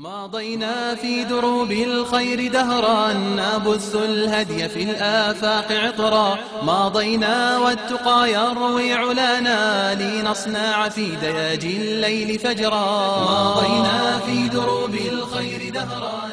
ماضينا في دروب الخير دهرا نبث الهدي في الآفاق عطرا. ماضينا والتقى يروي علانا لنصنع في دياجي الليل فجرا. ماضينا في دروب الخير دهرا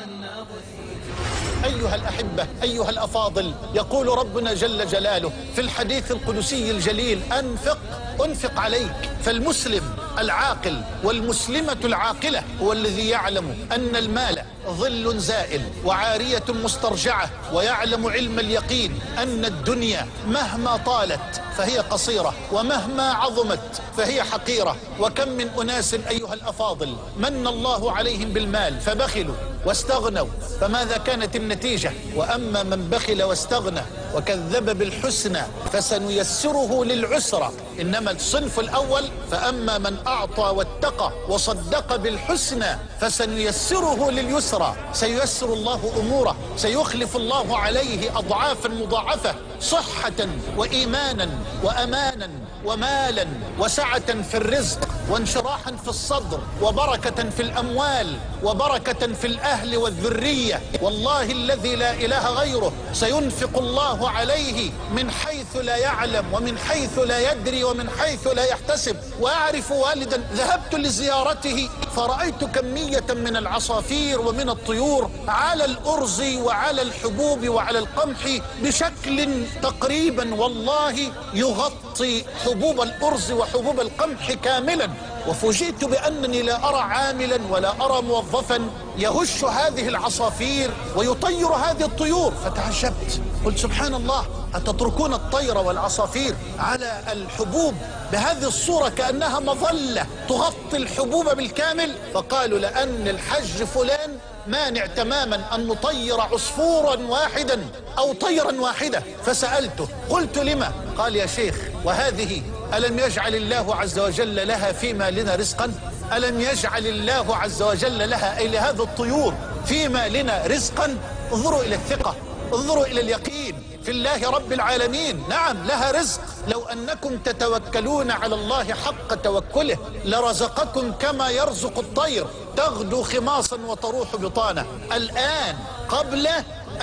أيها الأحبة أيها الأفاضل يقول ربنا جل جلاله في الحديث القدسي الجليل أنفق أنفق عليك فالمسلم العاقل والمسلمة العاقلة هو الذي يعلم أن المال ظل زائل وعارية مسترجعة ويعلم علم اليقين أن الدنيا مهما طالت فهي قصيرة ومهما عظمت فهي حقيرة. وكم من أناس أيها الأفاضل من الله عليهم بالمال فبخلوا واستغنوا فماذا كانت النتيجة؟ وأما من بخل واستغنى وكذب بالحسنى فسنيسره للعسرى. إنما الصنف الأول فأما من أعطى واتقى وصدق بالحسنى فسنيسره لليسرى. سييسر الله أموره سيخلف الله عليه أضعافا مضاعفة. صحة وإيمانا وأمانا ومالا وسعة في الرزق وانشراحا في الصدر وبركة في الأموال وبركة في الأهل والذرية. والله الذي لا إله غيره سينفق الله عليه من حيث لا يعلم ومن حيث لا يدري ومن حيث لا يحتسب. وأعرف والدا ذهبت لزيارته فرأيت كمية من العصافير ومن الطيور على الأرز وعلى الحبوب وعلى القمح بشكل تقريبا والله يغطي حبوب الأرز وحبوب القمح كاملا. وفوجئت بأنني لا أرى عاملا ولا أرى موظفا يهش هذه العصافير ويطير هذه الطيور. فتعجبت. قلت سبحان الله أتتركون الطير والعصافير على الحبوب بهذه الصورة كأنها مظلة تغطي الحبوب بالكامل؟ فقالوا لأن الحج فلان مانع تماما أن نطير عصفورا واحدا أو طيرا واحدة. فسألته قلت لما؟ قال يا شيخ وهذه ألم يجعل الله عز وجل لها في مالنا رزقا؟ ألم يجعل الله عز وجل لها أي لهذه الطيور في مالنا رزقا؟ انظروا إلى الثقة انظروا إلى اليقين في الله رب العالمين. نعم لها رزق. لو أنكم تتوكلون على الله حق توكله لرزقكم كما يرزق الطير. تغدو خماصا وتروح بطانة. الآن قبل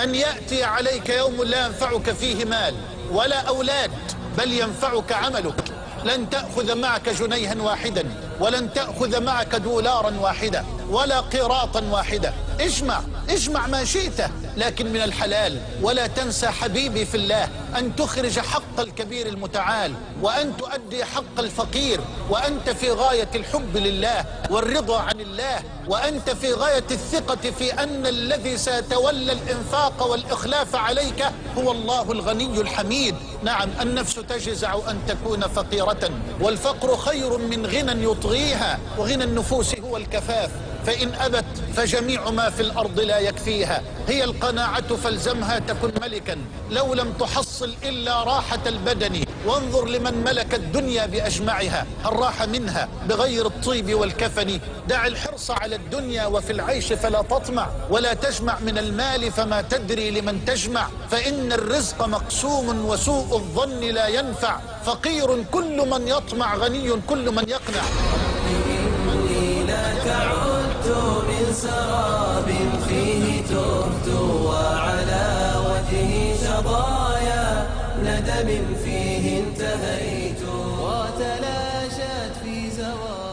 أن يأتي عليك يوم لا ينفعك فيه مال. ولا أولاد بل ينفعك عملك. لن تأخذ معك جنيها واحدا ولن تأخذ معك دولارا واحدا ولا قيراطا واحدا. اجمع اجمع ما شئت. لكن من الحلال. ولا تنسى حبيبي في الله أن تخرج حق الكبير المتعال وأن تؤدي حق الفقير وأنت في غاية الحب لله والرضا عن الله وأنت في غاية الثقة في أن الذي سيتولى الإنفاق والإخلاف عليك هو الله الغني الحميد. نعم النفس تجزع أن تكون فقيرة والفقر خير من غنى يطغيها وغنى النفوس هو الكفاف. فإن أبت فجميع ما في الأرض لا يكفيها. هي القناعة فالزمها تكن ملكا. لو لم تحصل إلا راحة البدن. وانظر لمن ملك الدنيا بأجمعها. هل راح منها؟ بغير الطيب والكفن. دع الحرص على الدنيا وفي العيش فلا تطمع. ولا تجمع من المال فما تدري لمن تجمع. فإن الرزق مقسوم وسوء الظن لا ينفع. فقير كل من يطمع غني كل من يقنع. سراب فيه تهت وعلى وجهه شظايا ندم فيه انتهيت وتلاشت في زوايا.